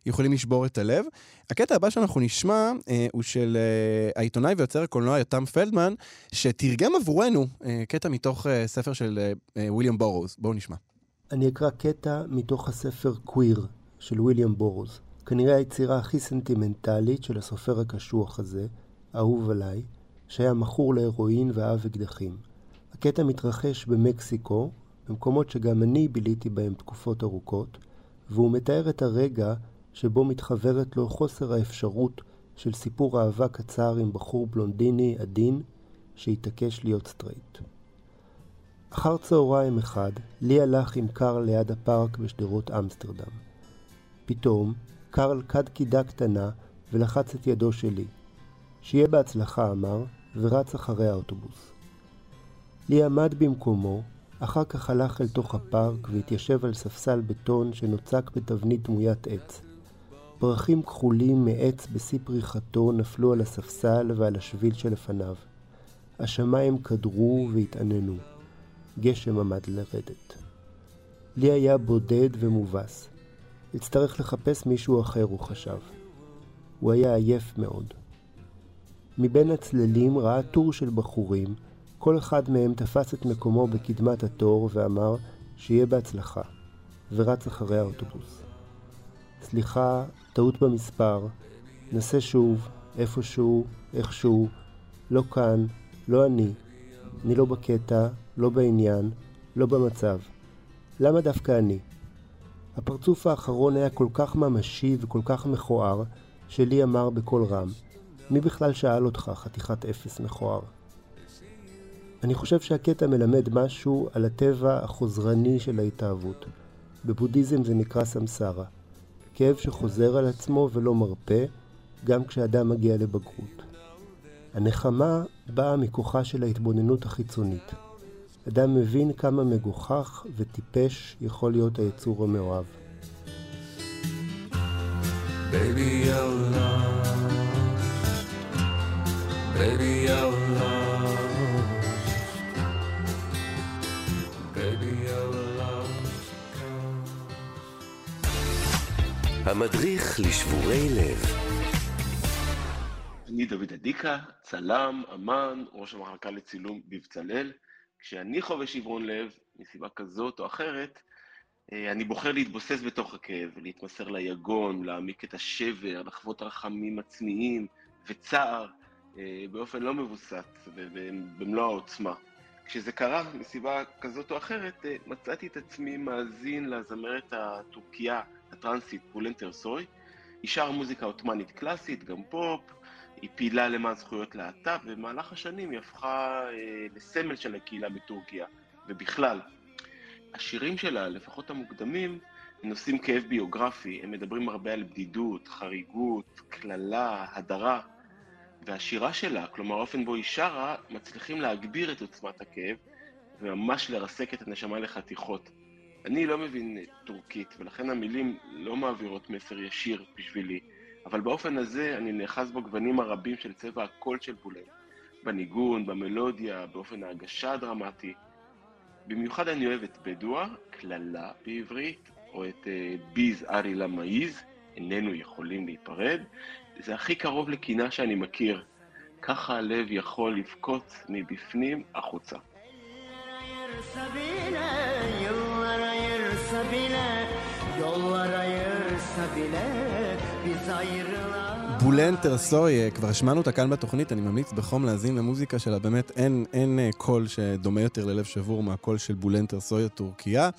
יכולים לשבור את הלב. הקטע הבא שאנחנו נשמע הוא של העיתונאי ויוצר הקולנוע יותם פלדמן, שתרגם עבורנו קטע מתוך ספר של אה, אה, ויליאם בורוז. בואו נשמע. אני אקרא קטע מתוך הספר קוויר של ויליאם בורוז. כנראה היצירה הכי סנטימנטלית של הסופר הקשוח הזה, אהוב עליי, שהיה מכור להרואין ואהב אקדחים. הקטע מתרחש במקסיקו, במקומות שגם אני ביליתי בהם תקופות ארוכות, והוא מתאר את הרגע שבו מתחוורת לו חוסר האפשרות של סיפור אהבה קצר עם בחור בלונדיני עדין שהתעקש להיות סטרייט. אחר צהריים אחד, לי הלך עם קרל ליד הפארק בשדרות אמסטרדם. פתאום, קרל כד קידה קטנה ולחץ את ידו שלי. שיהיה בהצלחה, אמר, ורץ אחרי האוטובוס. לי עמד במקומו, אחר כך הלך אל תוך הפארק והתיישב על ספסל בטון שנוצק בתבנית דמוית עץ. פרחים כחולים מעץ בשיא פריחתו נפלו על הספסל ועל השביל שלפניו. השמיים קדרו והתעננו. גשם עמד לרדת. לי היה בודד ומובס. אצטרך לחפש מישהו אחר, הוא חשב. הוא היה עייף מאוד. מבין הצללים ראה טור של בחורים, כל אחד מהם תפס את מקומו בקדמת התור ואמר שיהיה בהצלחה, ורץ אחרי האוטובוס. סליחה, טעות במספר, נסה שוב, איפשהו, איכשהו, לא כאן, לא אני, אני לא בקטע, לא בעניין, לא במצב. למה דווקא אני? הפרצוף האחרון היה כל כך ממשי וכל כך מכוער, שלי אמר בקול רם, מי בכלל שאל אותך, חתיכת אפס מכוער? אני חושב שהקטע מלמד משהו על הטבע החוזרני של ההתאהבות. בבודהיזם זה נקרא סמסרה. כאב שחוזר על עצמו ולא מרפה, גם כשאדם מגיע לבגרות. הנחמה באה מכוחה של ההתבוננות החיצונית. אדם מבין כמה מגוחך וטיפש יכול להיות היצור המאוהב. Baby, you're lost. Baby, you're lost. Baby, you're lost. המדריך לשבורי לב. אני דוד אדיקה, צלם, אמן, ראש המחלקה לצילום בבצלאל. כשאני חווה שברון לב, מסיבה כזאת או אחרת, אה, אני בוחר להתבוסס בתוך הכאב, להתמסר ליגון, להעמיק את השבר, לחוות רחמים עצמיים וצער אה, באופן לא מבוסס ובמלוא העוצמה. כשזה קרה, מסיבה כזאת או אחרת, אה, מצאתי את עצמי מאזין לזמרת הטורקיה הטרנסית בולנט ארסוי. היא שרה מוזיקה עות'מאנית קלאסית, גם פופ, היא פעילה למען זכויות להט"ב, ובמהלך השנים היא הפכה אה, לסמל של הקהילה בטורקיה, ובכלל. השירים שלה, לפחות המוקדמים, הם נושאים כאב ביוגרפי, הם מדברים הרבה על בדידות, חריגות, קללה, הדרה, והשירה שלה, כלומר האופן בו היא שרה, מצליחים להגביר את עוצמת הכאב, וממש לרסק את הנשמה לחתיכות. אני לא מבין טורקית, ולכן המילים לא מעבירות מסר ישיר בשבילי, אבל באופן הזה אני נאחז בגוונים הרבים של צבע הקול של בולן, בניגון, במלודיה, באופן ההגשה הדרמטי. במיוחד אני אוהב את בדואה, קללה בעברית, או את uh, ביז ארי למאיז, איננו יכולים להיפרד. זה הכי קרוב לקינה שאני מכיר. ככה הלב יכול לבכות מבפנים החוצה. Yıllar ayırsa bile Yollar ayırsa bile בולן טרסוי, כבר השמענו אותה כאן בתוכנית, אני ממליץ בחום להאזין למוזיקה שלה, באמת אין, אין אה, קול שדומה יותר ללב שבור מהקול של בולן טרסוי הטורקיה.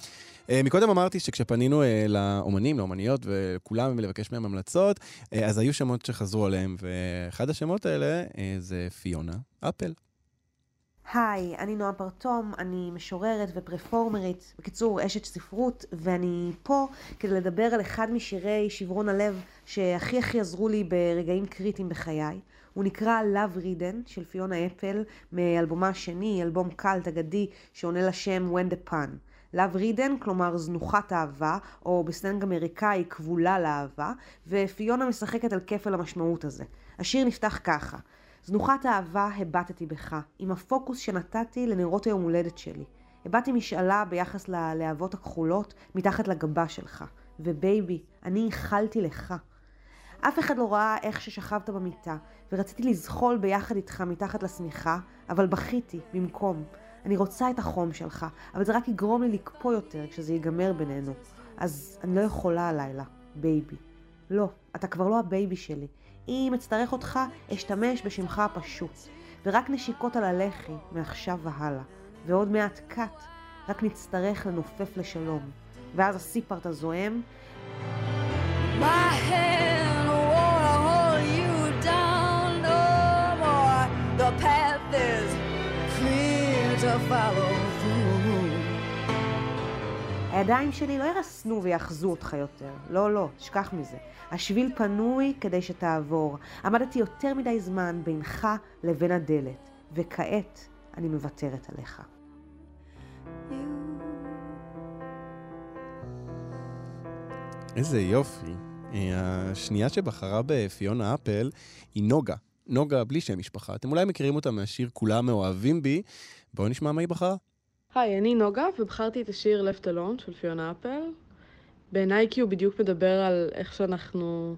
אה, מקודם אמרתי שכשפנינו אה, לאומנים, לאומניות וכולם לבקש מהם המלצות, אה, אז היו שמות שחזרו עליהם, ואחד השמות האלה אה, זה פיונה אפל. היי, אני נועה פרטום, אני משוררת ופרפורמרית, בקיצור, אשת ספרות, ואני פה כדי לדבר על אחד משירי שברון הלב שהכי הכי עזרו לי ברגעים קריטיים בחיי. הוא נקרא Love Ridden של פיונה אפל, מאלבומה השני, אלבום קאלט אגדי שעונה לשם When the Pun. Love Ridden, כלומר זנוחת אהבה, או בסלנג אמריקאי כבולה לאהבה, ופיונה משחקת על כפל המשמעות הזה. השיר נפתח ככה: זנוחת אהבה הבטתי בך, עם הפוקוס שנתתי לנרות היום הולדת שלי. הבעתי משאלה ביחס ללהבות הכחולות מתחת לגבה שלך. ובייבי, אני איחלתי לך. אף אחד לא ראה איך ששכבת במיטה, ורציתי לזחול ביחד איתך מתחת לשמיכה, אבל בכיתי במקום. אני רוצה את החום שלך, אבל זה רק יגרום לי לקפוא יותר כשזה ייגמר בינינו. אז אני לא יכולה הלילה, בייבי. לא, אתה כבר לא הבייבי שלי. אם אצטרך אותך, אשתמש בשמך הפשוט. ורק נשיקות על הלחי, מעכשיו והלאה. ועוד מעט קאט, רק נצטרך לנופף לשלום. ואז הסיפארט הזועם, My hand הידיים שלי לא ירסנו ויאחזו אותך יותר. לא, לא, תשכח מזה. השביל פנוי כדי שתעבור. עמדתי יותר מדי זמן בינך לבין הדלת, וכעת אני מוותרת עליך. איזה יופי. אה, השנייה שבחרה בפיונה אפל היא נוגה. נוגה בלי שם משפחה. אתם אולי מכירים אותה מהשיר "כולם מאוהבים בי". בואו נשמע מה היא בחרה. היי, אני נוגה, ובחרתי את השיר Left Alone של פיונה אפל. בעיניי כי הוא בדיוק מדבר על איך שאנחנו,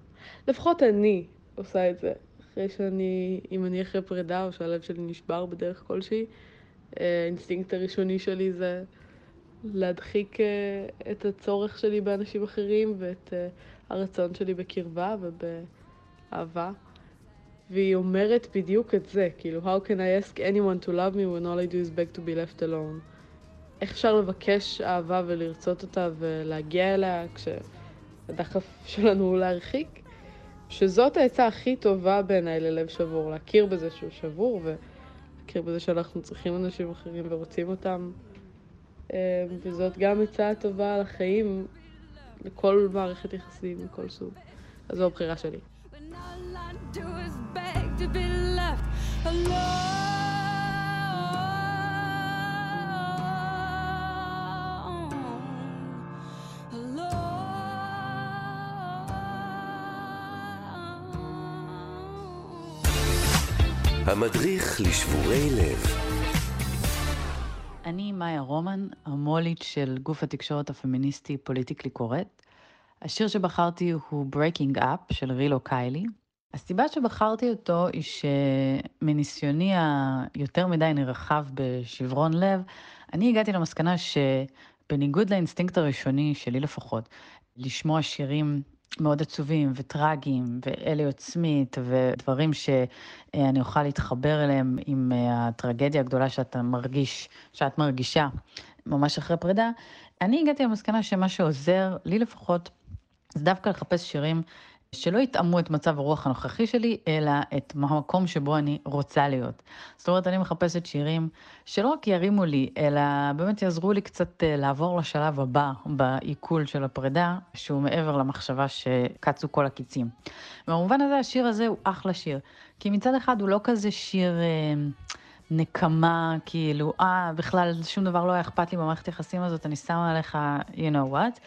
לפחות אני עושה את זה. אחרי שאני, אם אני אחרי פרידה או שהלב שלי נשבר בדרך כלשהי, אה, האינסטינקט הראשוני שלי זה להדחיק אה, את הצורך שלי באנשים אחרים ואת אה, הרצון שלי בקרבה ובאהבה. והיא אומרת בדיוק את זה, כאילו, How can I ask anyone to love me when all I do is beg to be left alone? איך אפשר לבקש אהבה ולרצות אותה ולהגיע אליה כשהדחף שלנו הוא להרחיק? שזאת העצה הכי טובה בעיניי ללב שבור, להכיר בזה שהוא שבור ולהכיר בזה שאנחנו צריכים אנשים אחרים ורוצים אותם. אה, וזאת גם עצה טובה לחיים, לכל מערכת יחסים מכל סוג. אז זו הבחירה שלי. All I do is beg to be left alone. המדריך לשבורי לב. אני מאיה רומן, המו"לית של גוף התקשורת הפמיניסטי פוליטיקלי קורט. השיר שבחרתי הוא Breaking Up של רילו קיילי. הסיבה שבחרתי אותו היא שמניסיוני היותר מדי נרחב בשברון לב, אני הגעתי למסקנה שבניגוד לאינסטינקט הראשוני, שלי לפחות, לשמוע שירים מאוד עצובים וטרגיים, ואליוט סמית, ודברים שאני אוכל להתחבר אליהם עם אה, הטרגדיה הגדולה שאתה מרגיש, שאת מרגישה ממש אחרי פרידה, אני הגעתי למסקנה שמה שעוזר, לי לפחות, זה דווקא לחפש שירים שלא יתאמו את מצב הרוח הנוכחי שלי, אלא את המקום שבו אני רוצה להיות. זאת אומרת, אני מחפשת שירים שלא רק ירימו לי, אלא באמת יעזרו לי קצת אה, לעבור לשלב הבא בעיכול של הפרידה, שהוא מעבר למחשבה שקצו כל הקיצים. במובן הזה, השיר הזה הוא אחלה שיר. כי מצד אחד הוא לא כזה שיר... אה, נקמה, כאילו, אה, בכלל שום דבר לא היה אכפת לי במערכת היחסים הזאת, אני שמה עליך, you know what.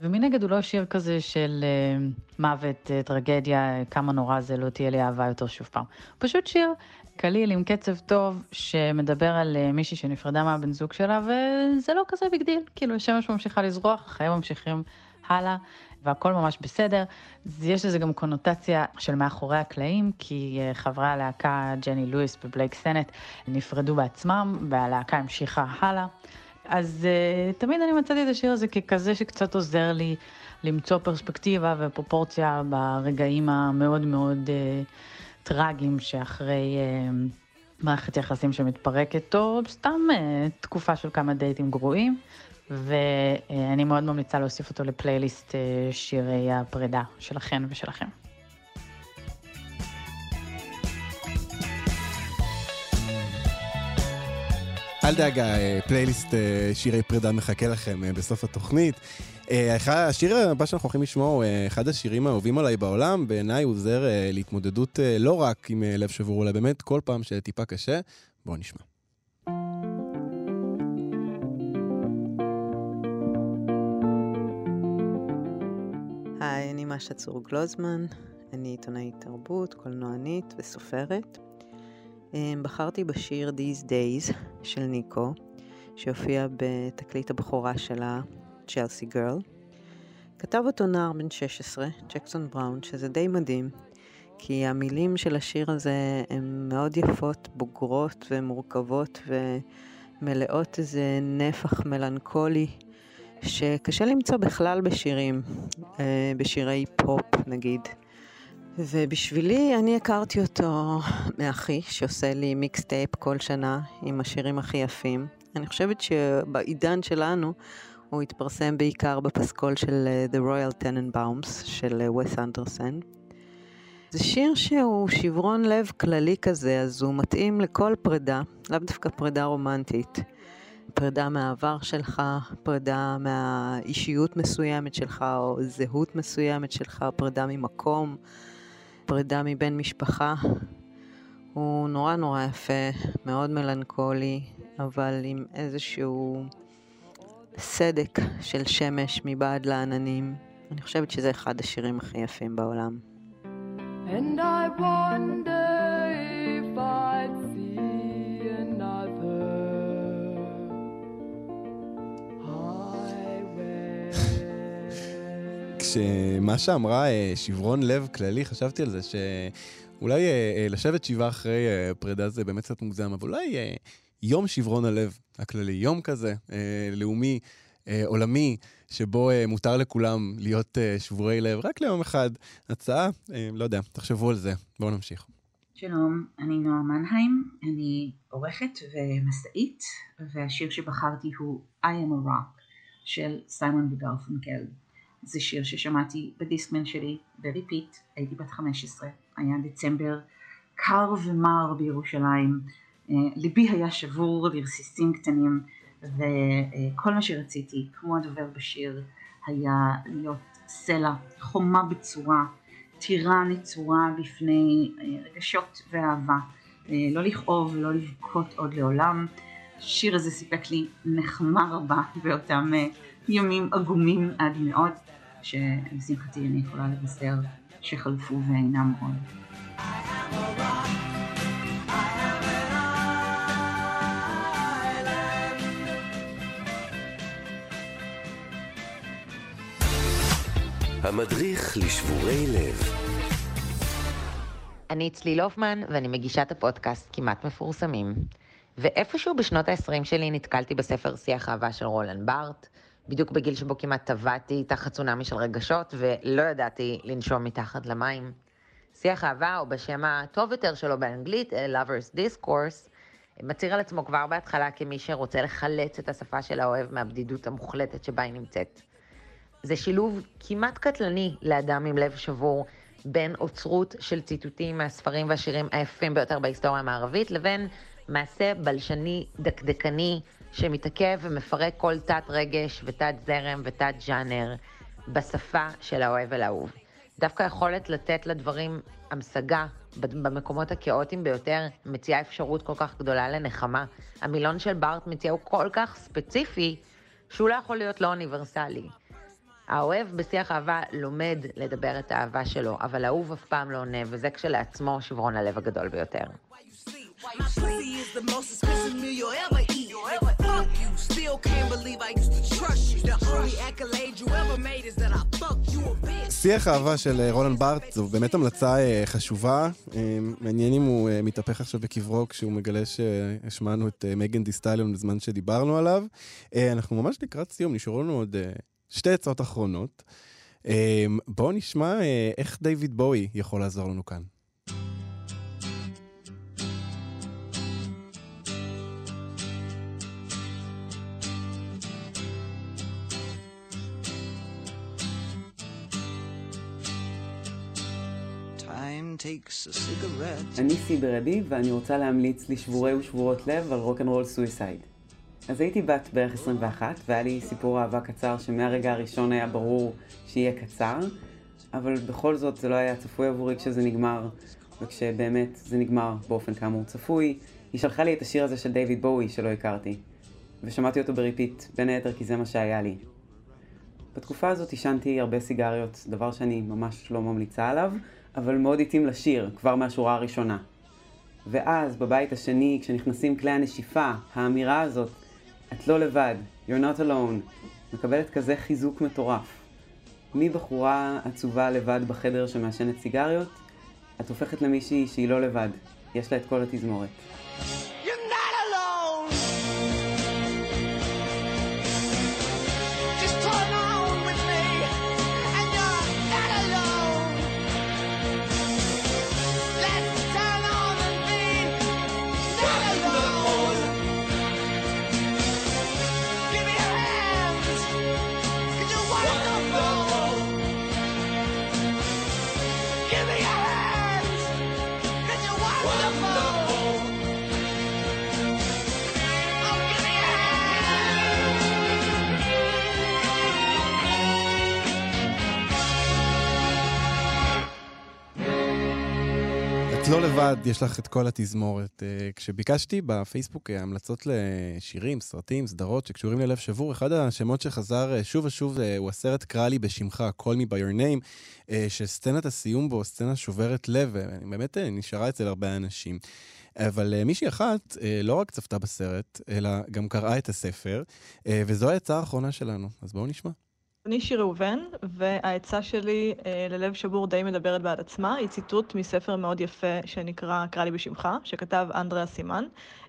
ומנגד הוא לא שיר כזה של אה, מוות, אה, טרגדיה, כמה נורא זה, לא תהיה לי אהבה יותר שוב פעם. פשוט שיר קליל עם קצב טוב, שמדבר על אה, מישהי שנפרדה מהבן זוג שלה, וזה לא כזה big deal. כאילו, השמש ממשיכה לזרוח, החיים ממשיכים הלאה. והכל ממש בסדר. יש לזה גם קונוטציה של מאחורי הקלעים, כי חברי הלהקה ג'ני לואיס ובלייק סנט נפרדו בעצמם, והלהקה המשיכה הלאה. אז uh, תמיד אני מצאתי את השיר הזה ככזה שקצת עוזר לי למצוא פרספקטיבה ופרופורציה ברגעים המאוד מאוד אה, טרגיים שאחרי אה, מערכת יחסים שמתפרקת, או סתם אה, תקופה של כמה דייטים גרועים. ואני מאוד ממליצה להוסיף אותו לפלייליסט אה, שירי הפרידה שלכן ושלכם. אל דאגה, אה, פלייליסט אה, שירי פרידה מחכה לכם אה, בסוף התוכנית. השיר הבא שאנחנו הולכים לשמוע הוא אחד השירים האהובים עליי בעולם. בעיניי הוא עוזר להתמודדות לא רק עם לב שבור, אלא באמת כל פעם שטיפה קשה. בואו נשמע. היי, אני משה צור גלוזמן, אני עיתונאית תרבות, קולנוענית וסופרת. אמ, בחרתי בשיר These Days של ניקו, שהופיע בתקליט הבכורה שלה, צ'לסי גרל. כתב אותו נער בן 16, ג'קסון בראון, שזה די מדהים, כי המילים של השיר הזה הן מאוד יפות, בוגרות ומורכבות ומלאות איזה נפח מלנכולי. שקשה למצוא בכלל בשירים, אה, בשירי פופ נגיד. ובשבילי, אני הכרתי אותו מאחי, שעושה לי mixtape כל שנה עם השירים הכי יפים. אני חושבת שבעידן שלנו הוא התפרסם בעיקר בפסקול של אה, The Royal Tenenbaums של אה, וס אנדרסן. זה שיר שהוא שברון לב כללי כזה, אז הוא מתאים לכל פרידה, לאו דווקא פרידה רומנטית. פרידה מהעבר שלך, פרידה מהאישיות מסוימת שלך, או זהות מסוימת שלך, פרידה ממקום, פרידה מבן משפחה. הוא נורא נורא יפה, מאוד מלנכולי, אבל עם איזשהו סדק של שמש מבעד לעננים. אני חושבת שזה אחד השירים הכי יפים בעולם. And I wonder if I'd see כשמה שאמרה אה, שברון לב כללי, חשבתי על זה שאולי אה, אה, לשבת שבעה אחרי פרידה זה באמת קצת מוגזם, אבל אולי יום שברון הלב הכללי, יום כזה, לאומי, עולמי, שבו מותר לכולם להיות שבורי לב, רק ליום אחד. הצעה, לא יודע, תחשבו על זה. בואו נמשיך. שלום, אני נועה מנהיים, אני עורכת ומסאית, והשיר שבחרתי הוא I am a rock של סיימון וגרפנקל. זה שיר ששמעתי בדיסקמן שלי ב-repeat, הייתי בת 15, היה דצמבר קר ומר בירושלים, אה, ליבי היה שבור לרסיסים קטנים, וכל מה שרציתי, כמו הדובר בשיר, היה להיות סלע, חומה בצורה, טירה נצורה בפני אה, רגשות ואהבה, אה, לא לכאוב ולא לבכות עוד לעולם. השיר הזה סיפק לי נחמה רבה באותם ימים עגומים עד מאוד, שלשמחתי אני יכולה לבשר שחלפו ואינם עוד. המדריך לשבורי לב. אני צליל הופמן, ואני מגישת הפודקאסט כמעט מפורסמים. ואיפשהו בשנות ה-20 שלי נתקלתי בספר שיח אהבה של רולן בארט, בדיוק בגיל שבו כמעט טבעתי תחת צונאמי של רגשות, ולא ידעתי לנשום מתחת למים. שיח אהבה, או בשם הטוב יותר שלו באנגלית, Lovers Discourse, מצהיר על עצמו כבר בהתחלה כמי שרוצה לחלץ את השפה של האוהב מהבדידות המוחלטת שבה היא נמצאת. זה שילוב כמעט קטלני לאדם עם לב שבור בין אוצרות של ציטוטים מהספרים והשירים היפים ביותר בהיסטוריה המערבית, לבין מעשה בלשני דקדקני שמתעכב ומפרק כל תת רגש ותת זרם ותת ז'אנר בשפה של האוהב אל האהוב. דווקא היכולת לתת לדברים המשגה במקומות הכאוטיים ביותר מציעה אפשרות כל כך גדולה לנחמה. המילון של בארט מציע הוא כל כך ספציפי, שהוא לא יכול להיות לא אוניברסלי. האוהב בשיח אהבה לומד לדבר את האהבה שלו, אבל האהוב אף פעם לא עונה, וזה כשלעצמו שברון הלב הגדול ביותר. My pussy is the most expensive meal you'll ever you, still can't believe I used to trust you. The only accolade you ever made is that I fucked you a bitch. שיח אהבה של אה, רולן בארט זו באמת המלצה אה, חשובה. אה, מעניין אם הוא מתהפך עכשיו בקברו כשהוא מגלה שהשמענו את מגן דיסטליון בזמן שדיברנו עליו. אנחנו ממש לקראת סיום, נשארו לנו עוד שתי עצות אחרונות. בואו נשמע איך דיוויד בואי יכול לעזור לנו כאן. אני סיבר אדי, ואני רוצה להמליץ לשבורי ושבורות לב על רוקנרול סויסייד. אז הייתי בת בערך 21, והיה לי סיפור אהבה קצר שמהרגע הראשון היה ברור שיהיה קצר, אבל בכל זאת זה לא היה צפוי עבורי כשזה נגמר, וכשבאמת זה נגמר באופן כאמור צפוי, היא שלחה לי את השיר הזה של דיוויד בואי שלא הכרתי, ושמעתי אותו ב-repeat, בין היתר כי זה מה שהיה לי. בתקופה הזאת עישנתי הרבה סיגריות, דבר שאני ממש לא ממליצה עליו, אבל מאוד התאים לשיר, כבר מהשורה הראשונה. ואז, בבית השני, כשנכנסים כלי הנשיפה, האמירה הזאת, את לא לבד, you're not alone, מקבלת כזה חיזוק מטורף. מבחורה עצובה לבד בחדר שמעשנת סיגריות, את הופכת למישהי שהיא לא לבד, יש לה את כל התזמורת. לבד, יש לך את כל התזמורת. אה, כשביקשתי בפייסבוק אה, המלצות לשירים, סרטים, סדרות שקשורים ללב שבור, אחד השמות שחזר אה, שוב ושוב הוא הסרט קרא לי בשמך, Call me by your name, שסצנת הסיום בו, סצנה שוברת לב, ובאמת אה, נשארה אצל הרבה אנשים. אבל מישהי אחת לא רק צפתה בסרט, אלא גם קראה את הספר, וזו העצה האחרונה שלנו. אז בואו נשמע. אני שיר ראובן, והעצה שלי אה, ללב שבור די מדברת בעד עצמה. היא ציטוט מספר מאוד יפה שנקרא "קרא לי בשמך", שכתב אנדריה סימן.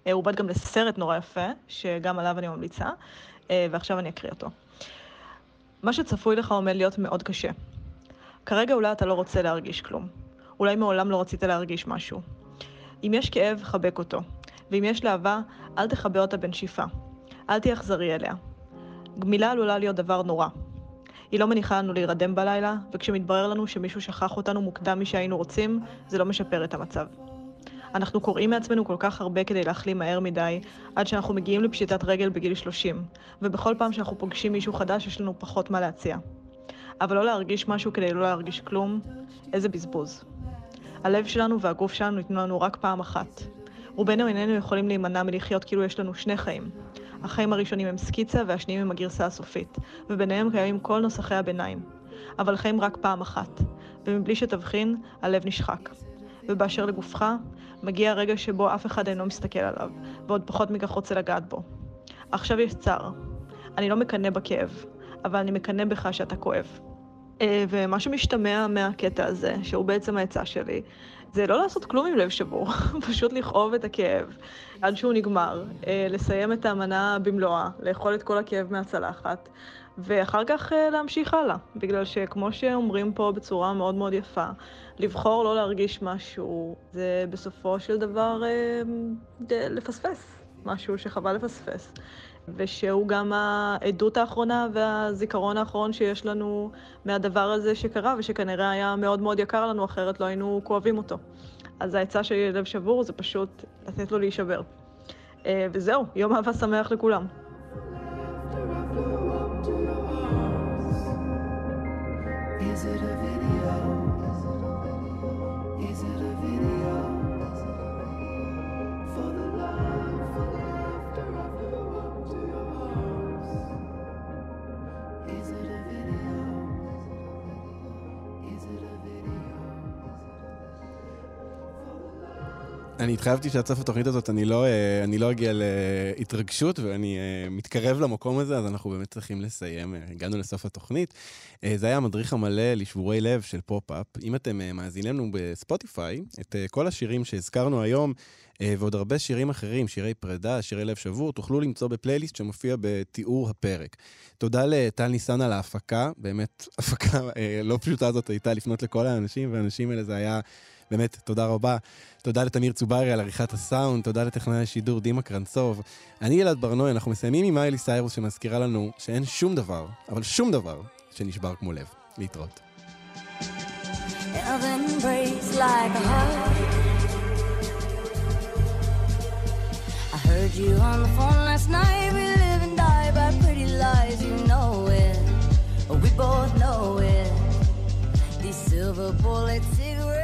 אה, הוא עובד גם לסרט נורא יפה, שגם עליו אני ממליצה, אה, ועכשיו אני אקריא אותו. מה שצפוי לך עומד להיות מאוד קשה. כרגע אולי אתה לא רוצה להרגיש כלום. אולי מעולם לא רצית להרגיש משהו. אם יש כאב, חבק אותו. ואם יש להבה, אל תכבה אותה בנשיפה. אל תהיה אכזרי אליה. גמילה עלולה להיות דבר נורא. היא לא מניחה לנו להירדם בלילה, וכשמתברר לנו שמישהו שכח אותנו מוקדם משהיינו רוצים, זה לא משפר את המצב. אנחנו קוראים מעצמנו כל כך הרבה כדי להחלים מהר מדי, עד שאנחנו מגיעים לפשיטת רגל בגיל 30, ובכל פעם שאנחנו פוגשים מישהו חדש יש לנו פחות מה להציע. אבל לא להרגיש משהו כדי לא להרגיש כלום, איזה בזבוז. הלב שלנו והגוף שלנו ניתנו לנו רק פעם אחת. רובנו איננו יכולים להימנע מלחיות כאילו יש לנו שני חיים. החיים הראשונים הם סקיצה והשניים הם הגרסה הסופית, וביניהם קיימים כל נוסחי הביניים. אבל חיים רק פעם אחת, ומבלי שתבחין, הלב נשחק. ובאשר לגופך, מגיע הרגע שבו אף אחד אינו מסתכל עליו, ועוד פחות מכך רוצה לגעת בו. עכשיו יש צער. אני לא מקנא בכאב, אבל אני מקנא בך שאתה כואב. אה, ומה שמשתמע מהקטע הזה, שהוא בעצם העצה שלי, זה לא לעשות כלום עם לב שבור, פשוט לכאוב את הכאב עד שהוא נגמר, אה, לסיים את המנה במלואה, לאכול את כל הכאב מהצלחת, ואחר כך אה, להמשיך הלאה, בגלל שכמו שאומרים פה בצורה מאוד מאוד יפה, לבחור לא להרגיש משהו, זה בסופו של דבר אה, לפספס, משהו שחבל לפספס. ושהוא גם העדות האחרונה והזיכרון האחרון שיש לנו מהדבר הזה שקרה, ושכנראה היה מאוד מאוד יקר לנו, אחרת לא היינו כואבים אותו. אז העצה שלי ללב שבור זה פשוט לתת לו להישבר. אה, וזהו, יום אהבה שמח לכולם. אני התחייבתי שעד סוף התוכנית הזאת אני לא, אה, אני לא אגיע להתרגשות, ואני אה, מתקרב למקום הזה, אז אנחנו באמת צריכים לסיים. אה, הגענו לסוף התוכנית. זה היה המדריך המלא לשבורי לב של פופ-אפ. אם אתם מאזינים לנו בספוטיפיי, את כל השירים שהזכרנו היום, ועוד הרבה שירים אחרים, שירי פרידה, שירי לב שבור, תוכלו למצוא בפלייליסט שמופיע בתיאור הפרק. תודה לטל ניסן על ההפקה, באמת, הפקה לא פשוטה הזאת הייתה לפנות לכל האנשים, והאנשים האלה זה היה... באמת, תודה רבה. תודה לתמיר צוברי על עריכת הסאונד, תודה לטכנאי השידור דימה קרנצוב. אני אלעד ברנועי, אנחנו מסיימים עם מיילי סיירוס שמזכירה לנו שאין שום דבר, אבל שום דבר, שנשבר כמו לב. להתראות. You on the phone last night. We live and die by pretty lies. You know it. We both know it. These silver bullet cigarettes.